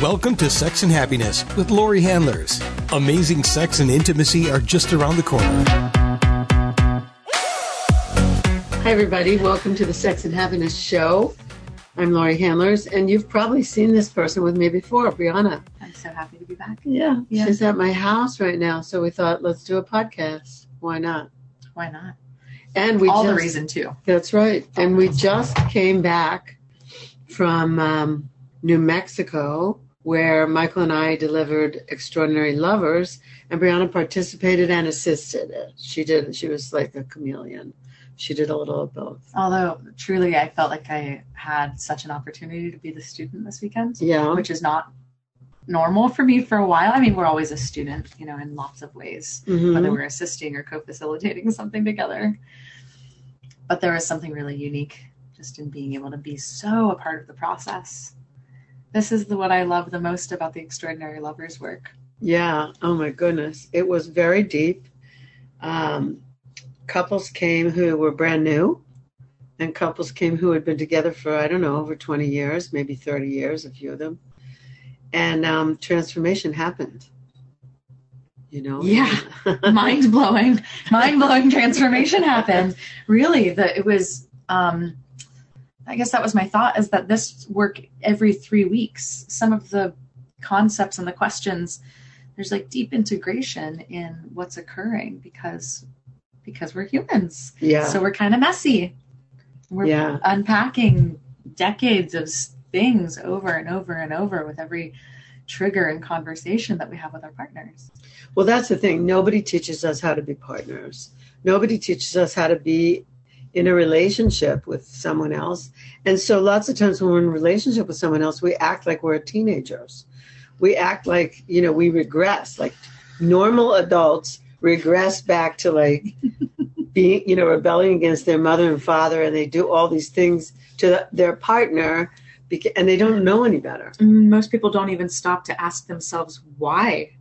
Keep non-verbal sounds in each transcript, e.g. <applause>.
Welcome to Sex and Happiness with Laurie Handlers. Amazing sex and intimacy are just around the corner. Hi, everybody. Welcome to the Sex and Happiness Show. I'm Laurie Handlers, and you've probably seen this person with me before, Brianna. I'm so happy to be back. Yeah, Yeah. she's at my house right now, so we thought let's do a podcast. Why not? Why not? And we All the reason too. That's right. And we just came back from um, New Mexico, where Michael and I delivered Extraordinary Lovers, and Brianna participated and assisted it. She did. She was like a chameleon. She did a little of both. Although truly, I felt like I had such an opportunity to be the student this weekend, Yeah. which is not normal for me for a while. I mean, we're always a student, you know, in lots of ways, Mhm. whether we're assisting or co-facilitating <laughs> something together. But there was something really unique just in being able to be so a part of the process. This is the what I love the most about the Extraordinary Lovers work. Yeah. Oh my goodness. It was very deep. Um, couples came who were brand new, and couples came who had been together for, I don't know, over 20 years, maybe 30 years, a few of them. And um, transformation happened. You know? Yeah. <laughs> mind blowing, mind blowing transformation happened. Really, that it was. Um, I guess that was my thought is that this work every three weeks. Some of the concepts and the questions, there's like deep integration in what's occurring because because we're humans. yeah. So we're kind of messy. We're Yeah. unpacking decades of things over and over and over with every trigger and conversation that we have with our partners. Well, that's the thing. Nobody teaches us how to be partners. Nobody teaches us how to be in a relationship with someone else. And so lots of times when we're in a relationship with someone else, we act like we're teenagers. We act like, you know, we regress. Like normal adults regress back to like <laughs> being, you know, rebelling against their mother and father, and they do all these things to their partner, and they don't know any better. Mm, most people don't even stop to ask themselves why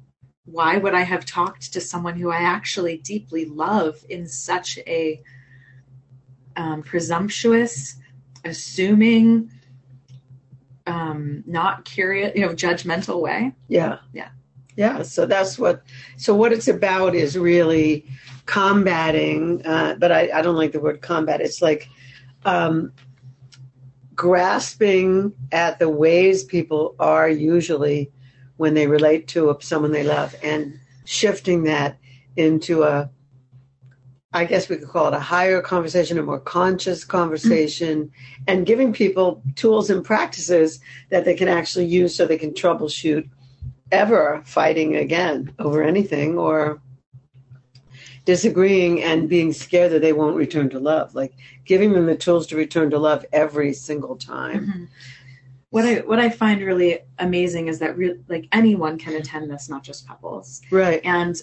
why would i have talked to someone who i actually deeply love in such a um, presumptuous assuming um, not curious you know judgmental way Yeah. Yeah. Yeah. So that's what, so what it's about is really combating, uh, but I, I don't like the word combat. It's like um, grasping at the ways people are usually when they relate to someone they love and shifting that into a, I guess we could call it a higher conversation, a more conscious conversation, and giving people tools and practices that they can actually use so they can troubleshoot ever fighting again over anything or disagreeing and being scared that they won't return to love. Like giving them the tools to return to love every single time. Mm-hmm. What i what i find really amazing is that re- like anyone can attend this not just couples. Right. And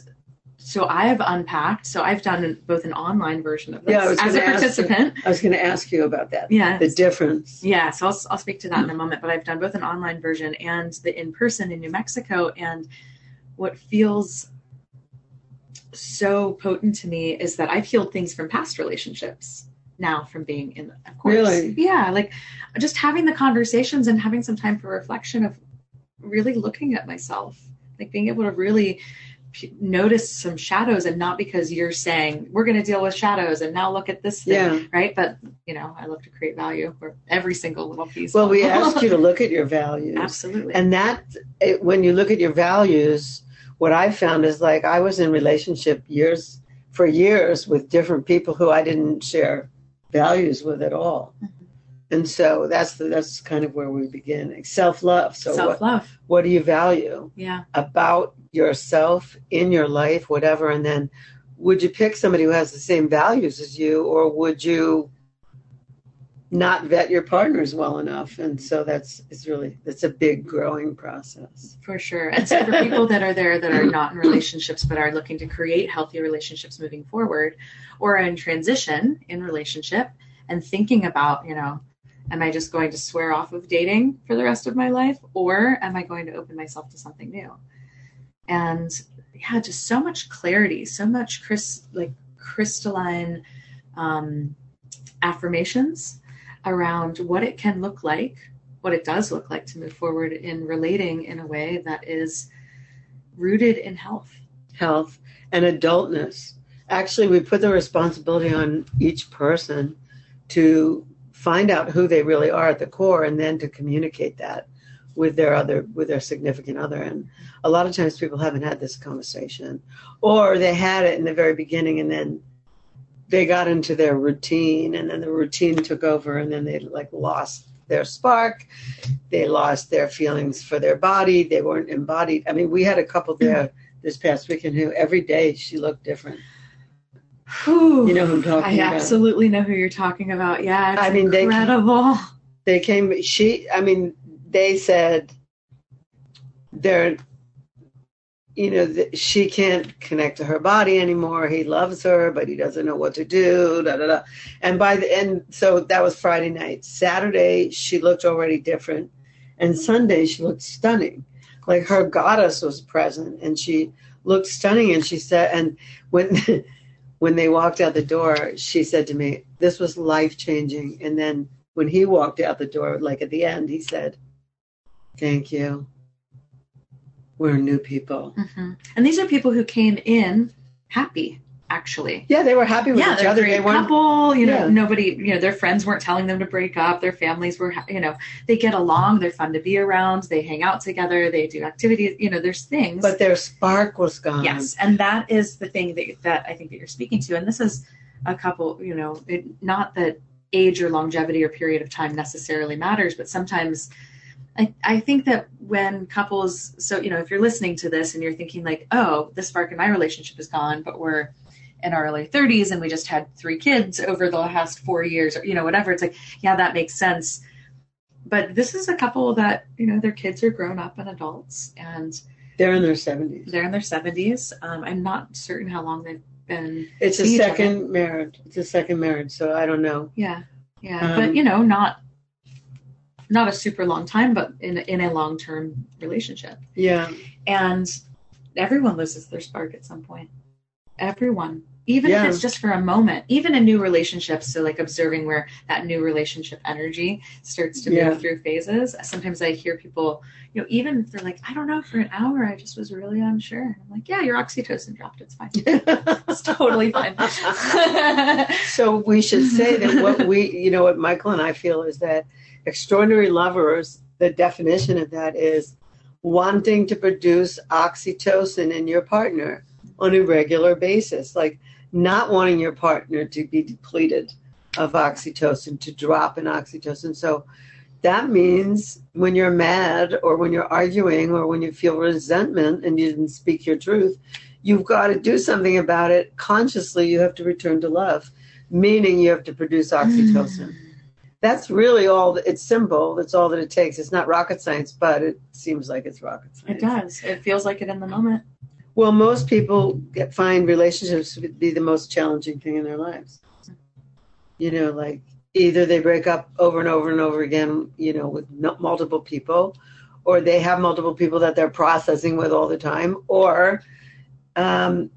so i've unpacked so i've done both an online version of this Yeah, as a gonna you. participant i was going to ask you about that yeah the difference Yeah, so I'll, I'll speak to that in a moment, but I've done both an online version and the in person in New Mexico. And what feels so potent to me is that I've healed things from past relationships now from being in, of course. Really? Yeah, like just having the conversations and having some time for reflection of really looking at myself, like being able to really notice some shadows and not because you're saying we're going to deal with shadows and now look at this thing yeah right? But you know, I love to create value for every single little piece. well we asked you to <laughs> look at your values absolutely, and that it, when you look at your values what i found is like i was in relationship years for years with different people who i didn't share values with at all Mhm. And so that's the, that's kind of where we begin. Self-love. So self what, love. what do you value Yeah, about yourself in your life whatever? And then would you pick somebody who has the same values as you or would you not vet your partners well enough? And so that's it's really it's a big growing process. For sure. And so for people that are there that are not in relationships but are looking to create healthy relationships moving forward, or in transition in relationship and thinking about, you know, am I just going to swear off of dating for the rest of my life, or am I going to open myself to something new? And yeah, just so much clarity, so much cris- like crystalline um, affirmations around what it can look like what it does look like to move forward in relating in a way that is rooted in health. Health and adultness. Actually, we put the responsibility on each person to find out who they really are at the core and then to communicate that with their other with their significant other. And a lot of times people haven't had this conversation or they had it in the very beginning and then they got into their routine and then the routine took over and then they like lost their spark. They lost their feelings for their body. They weren't embodied. I mean we had a couple there this past weekend who every day she looked different Whew. you know who i'm talking I about I absolutely know who you're talking about. Yeah, it's I mean, they- incredible. they came she i mean they said they're you know th- she can't connect to her body anymore he loves her but he doesn't know what to do da, da, da. and by the end so that was friday night saturday she looked already different and sunday she looked stunning like her goddess was present and she looked stunning and she said and when <laughs> when they walked out the door she said to me this was life changing and then when he walked out the door, like at the end, he said, Thank you. We're new people. hmm And these are people who came in happy, actually. Yeah, they were happy with yeah, each other. They weren't. couple. You know, Yeah. nobody, you know, their friends weren't telling them to break up. Their families were, you know, they get along. They're fun to be around. They hang out together. They do activities. You know, there's things. But their spark was gone. yes, and that is the thing that that I think that you're speaking to. And this is a couple. You know, it, not that age or longevity or period of time necessarily matters, but sometimes. I, I think that when couples, so, you know, if you're listening to this and you're thinking, like, oh, the spark in my relationship is gone, but we're in our early 30s and we just had three kids over the last four years or you know whatever it's like yeah that makes sense but this is a couple that you know their kids are grown up and adults and They're in their 70s. they're in their 70s um, i'm not certain how long they've been It's a each other. second marriage. It's a second marriage, so I don't know. yeah yeah Um, but you know not not a super long time but in, in a long-term relationship Yeah. and everyone loses their spark at some point everyone even Yeah. if it's just for a moment even in new relationships so like observing where that new relationship energy starts to Yeah. move through phases sometimes i hear people you know even if they're like i don't know for an hour i just was really unsure. I'm like yeah your oxytocin dropped. It's fine. <laughs> It's totally fine. <laughs> So we should say that what we, you know, what Michael and I feel is that extraordinary lovers, the definition of that is wanting to produce oxytocin in your partner on a regular basis, like not wanting your partner to be depleted of oxytocin, to drop in oxytocin. So that means when you're mad or when you're arguing or when you feel resentment and you didn't speak your truth, you've got to do something about it consciously. You have to return to love, meaning you have to produce mm. oxytocin. That's really all. It's simple. That's all that it takes. It's not rocket science, but it seems like it's rocket science. it does it feels like it in the moment Well, most people get, find relationships to be the most challenging thing in their lives. You know, like either they break up over and over and over again, you know, with multiple people, or they have multiple people that they're processing with all the time, or um,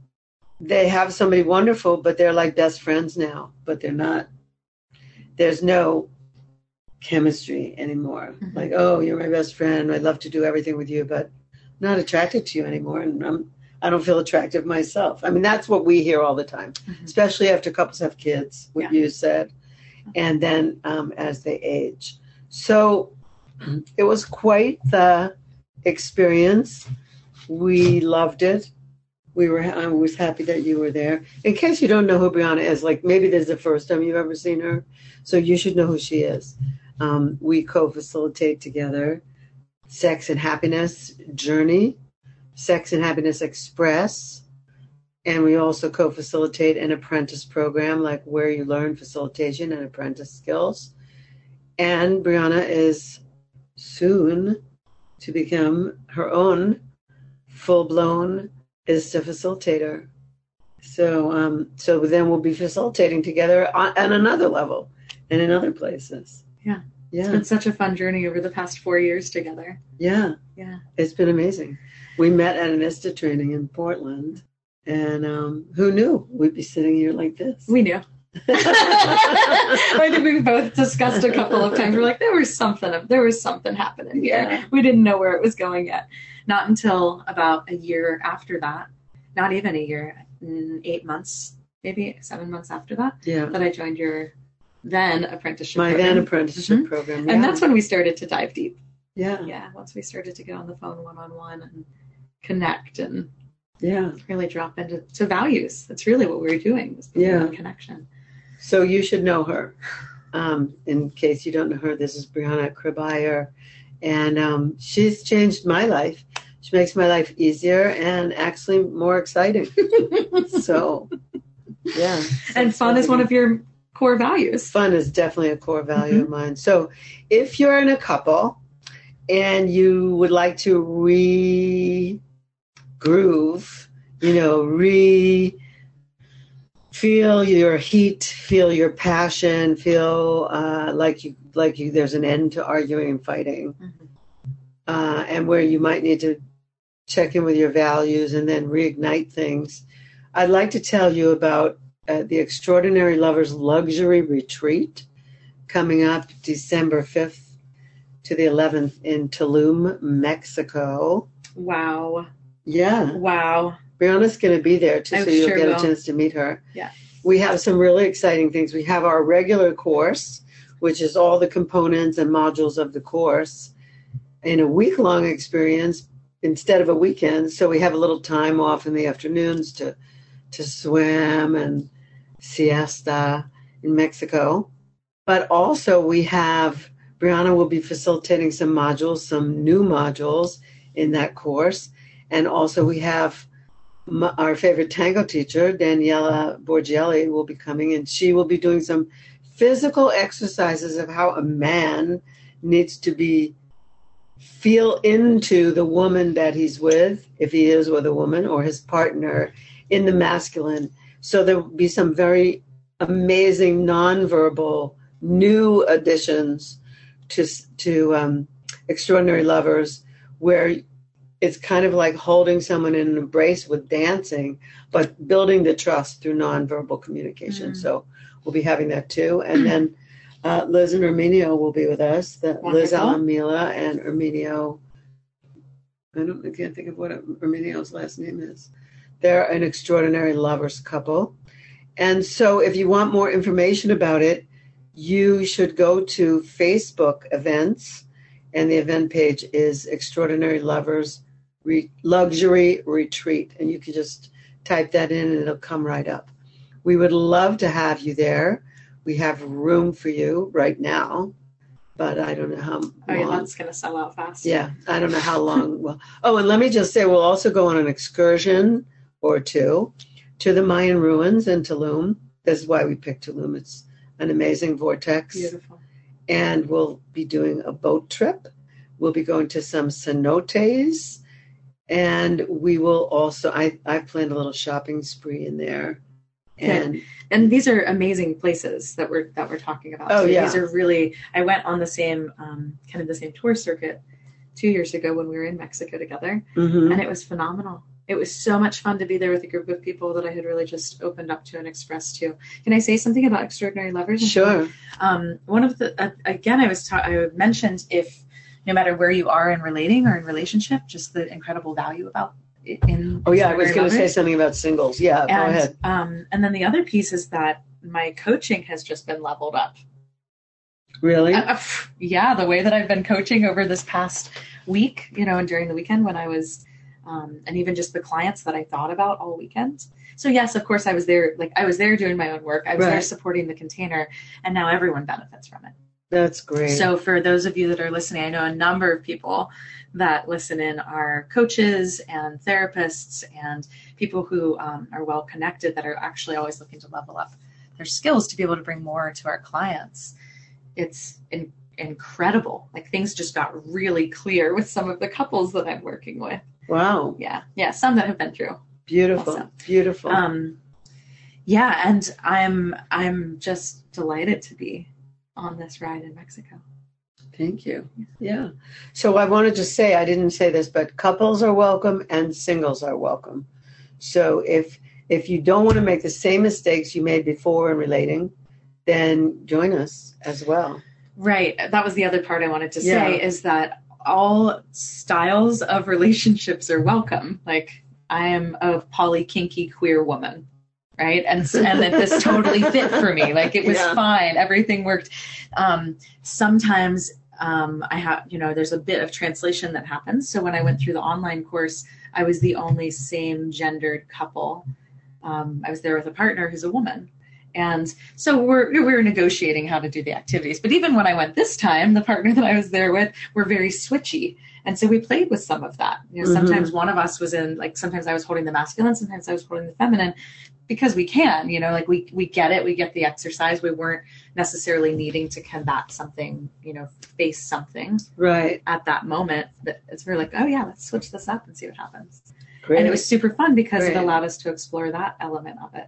they have somebody wonderful, but they're like best friends now, but they're not. There's no chemistry anymore. Mhm. Like, oh, you're my best friend. I'd love to do everything with you, but I'm not attracted to you anymore, and I'm I don't feel attractive myself. I mean, that's what we hear all the time, Mhm. especially after couples have kids. What Yeah. you said, and then um, as they age. So it was quite the experience. We loved it. We were. I was happy that you were there. In case you don't know who Brianna is, like maybe this is the first time you've ever seen her, so you should know who she is. Um, we co-facilitate together Sex and Happiness Journey, Sex and Happiness Express, and we also co-facilitate an apprentice program, like where you learn facilitation and apprentice skills. And Brianna is soon to become her own full-blown ISTA facilitator. So, um, so then we'll be facilitating together on, on another level and in other places. Yeah. It's Yeah. been such a fun journey over the past four years together. Yeah. Yeah. It's been amazing. We met at an ISTA training in Portland. And um, who knew we'd be sitting here like this? We knew. <laughs> I think we both discussed a couple of times. We're like, there was something, there was something happening here. Yeah. We didn't know where it was going yet. Not until about a year after that, not even a year, eight months, maybe seven months after that, yeah. that I joined your then apprenticeship. My program. van apprenticeship Mhm. program. And that's when we started to dive deep. yeah, Yeah, once we started to get on the phone one on one and connect and yeah. really drop into to values. That's really what we were doing was building Yeah. connection. So you should know her. Um, in case you don't know her, this is Brianna Kribayer, and um, she's changed my life. She makes my life easier and actually more exciting. <laughs> so, yeah. and fun is one of your core values. fun is definitely a core value of mine. So, if you're in a couple and you would like to re groove, you know, re feel your heat, feel your passion, feel uh, like you like you there's an end to arguing and fighting, Mhm. uh, and where you might need to check in with your values and then reignite things. I'd like to tell you about uh, the Extraordinary Lovers Luxury Retreat coming up December 5th to the 11th in Tulum, Mexico. Wow. Yeah, Wow. Brianna's going to be there too, I so you'll sure get will. a chance to meet her. Yeah. We have some really exciting things. We have our regular course, which is all the components and modules of the course in a week long experience instead of a weekend. So we have a little time off in the afternoons to to swim and siesta in Mexico. But also we have Brianna will be facilitating some modules, some new modules in that course. And also we have our favorite tango teacher, Daniela Borgielli, will be coming and she will be doing some physical exercises of how a man needs to be feel into the woman that he's with, if he is with a woman, or his partner in the masculine. So there will be some very amazing nonverbal new additions to to um, extraordinary lovers, where it's kind of like holding someone in an embrace with dancing, but building the trust through nonverbal communication. Mm. So we'll be having that too, and then. Uh, Liz and Erminio will be with us. The, Liz. Alamila and Erminio. I don't. I can't think of what Erminio's last name is. They're an extraordinary lovers couple, and so if you want more information about it, you should go to Facebook events, and the event page is Extraordinary Lovers Re- Luxury Retreat, and you can just type that in, and it'll come right up. We would love to have you there. We have room for you right now, but I don't know how Oh, yeah, that's going to sell out fast. Yeah, I don't know how long. Well, oh, and let me just say, we'll also go on an excursion or two to the Mayan ruins in Tulum. This is why we picked Tulum. It's an amazing vortex, Beautiful. and we'll be doing a boat trip. We'll be going to some cenotes, and we will also. I I've planned a little shopping spree in there, and And these are amazing places that we're that we're talking about. Oh, yeah. These are really. I went on the same um, kind of the same tour circuit two years ago when we were in Mexico together, Mhm. and it was phenomenal. It was so much fun to be there with a group of people that I had really just opened up to and expressed to. Can I say something about extraordinary lovers? sure. Um, one of the uh, again, I was ta- I mentioned if no matter where you are in relating or in relationship, just the incredible value about it in. Oh yeah, I was going to say something about singles. Yeah, go and ahead. um, and then the other piece is that my coaching has just been leveled up. Really? Uh, yeah, the way that I've been coaching over this past week, you know, and during the weekend when I was, um, and even just the clients that I thought about all weekend. So yes, of course, I was there. Like I was there doing my own work. I was there supporting the container, and now everyone benefits from it. That's great. So for those of you that are listening, I know a number of people that listen in are coaches and therapists and people who um, are well connected that are actually always looking to level up their skills to be able to bring more to our clients. It's in, incredible. Like things just got really clear with some of the couples that I'm working with. Wow, Yeah, yeah, some that have been through. beautiful, Awesome. beautiful. Um, yeah, and I'm I'm just delighted to be on this ride in Mexico. Thank you. Yeah. So I wanted to say, I didn't say this, but couples are welcome and singles are welcome. So if if you don't want to make the same mistakes you made before in relating, then join us as well. Right. That was the other part I wanted to say Yeah. is that all styles of relationships are welcome. Like I am a poly kinky queer woman. Right. And <laughs> and that this totally fit for me. Like it was Yeah. fine. Everything worked. Um, sometimes um, I have, you know, there's a bit of translation that happens. So when I went through the online course, I was the only same gendered couple. Um, I was there with a partner who's a woman. And so we're we were negotiating how to do the activities. But even when I went this time, the partner that I was there with were very switchy. And so we played with some of that. You know, Mhm. sometimes one of us was in like sometimes I was holding the masculine, sometimes I was holding the feminine because we can, you know, like we we get it, we get the exercise. We weren't necessarily needing to combat something, you know, face something Right. at that moment. That it's we're like, oh yeah, let's switch this up and see what happens. Great. And it was super fun because it allowed us to explore that element of it.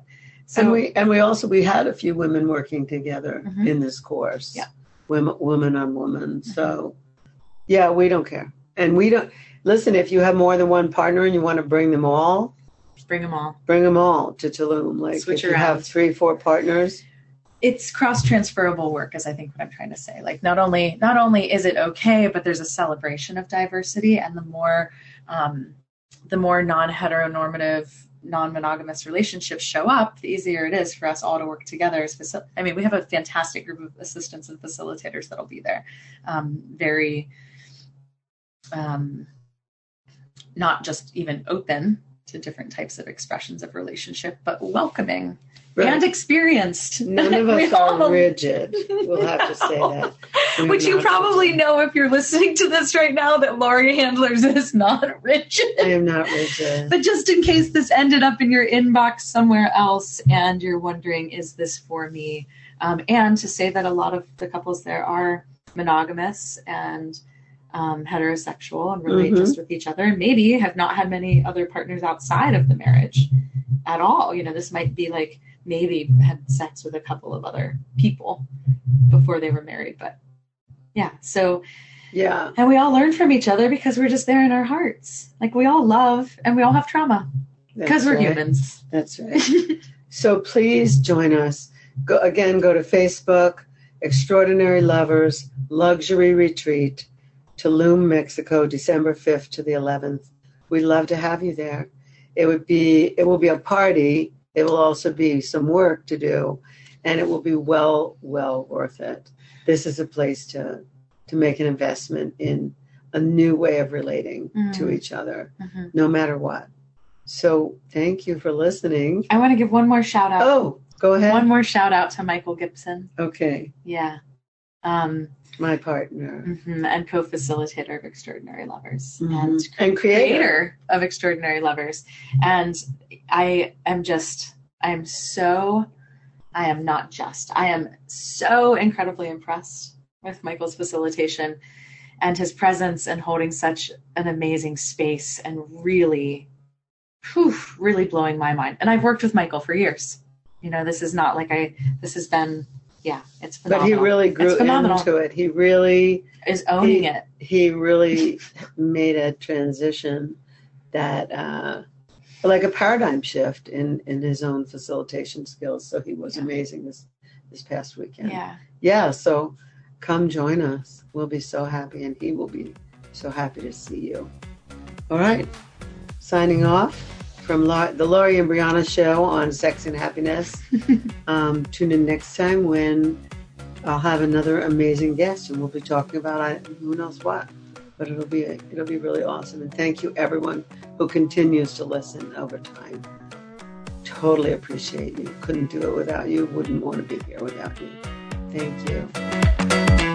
So and we and we also we had a few women working together Mhm. in this course. Yeah. Women woman on woman. So yeah, we don't care. And we don't listen, if you have more than one partner and you want to bring them all, bring them all. bring them all to Tulum. Like Switch if you have three, four partners. it's cross transferable work is i think what i'm trying to say like not only not only is it okay but there's a celebration of diversity and the more um, the more non-heteronormative non-monogamous relationships show up the easier it is for us all to work together i mean we have a fantastic group of assistants and facilitators that'll be there. Um, very um, not just even open to different types of expressions of relationship but welcoming and experienced None of <laughs> us are rigid. We'll have to say that. <laughs> We're Which you probably rigid. know if you're listening to this right now that Laurie Handlers <laughs> is not rigid. I am not rigid. But just in case this ended up in your inbox somewhere else and you're wondering, is this for me? Um, and to say that a lot of the couples there are monogamous and um, heterosexual and relate Mhm. just with each other and maybe have not had many other partners outside of the marriage at all. You know, this might be like maybe had sex with a couple of other people before they were married. But yeah, so Yeah. and we all learn from each other because we're just there in our hearts. Like we all love and we all have trauma because we're right. humans. That's right. <laughs> So please join us. Go again. Go to Facebook. Extraordinary Lovers Luxury Retreat, Tulum, Mexico, December fifth to the eleventh. We'd love to have you there. It would be. It will be a party. It will also be some work to do, and it will be well, well worth it. This is a place to to make an investment in a new way of relating to Mm. each other, Mhm. no matter what. So thank you for listening. I want to give one more shout out. Oh, go ahead. One more shout out to Michael Gibson. Okay, Yeah. Um, my partner mhm, and co-facilitator of Extraordinary Lovers Mhm. and and creator. creator of Extraordinary Lovers. And I am just, I am so, I am not just, I am so incredibly impressed with Michael's facilitation and his presence and holding such an amazing space and really, whew, really blowing my mind. And I've worked with Michael for years. You know, this is not like I, this has been, yeah, it's phenomenal. But he really grew into it. He really, is owning he- it. he really made a transition that, uh, like a paradigm shift in in his own facilitation skills. So he was Yeah. amazing this this past weekend. Yeah. Yeah. So come join us. We'll be so happy, and he will be so happy to see you. All right. Signing off from La- the Laurie and Brianna show on Sex and Happiness. <laughs> um, tune in next time when I'll have another amazing guest, and we'll be talking about I, who knows what. But it'll be it'll be really awesome. And thank you everyone who continues to listen over time. Totally appreciate you. Couldn't do it without you. Wouldn't want to be here without you. Thank you.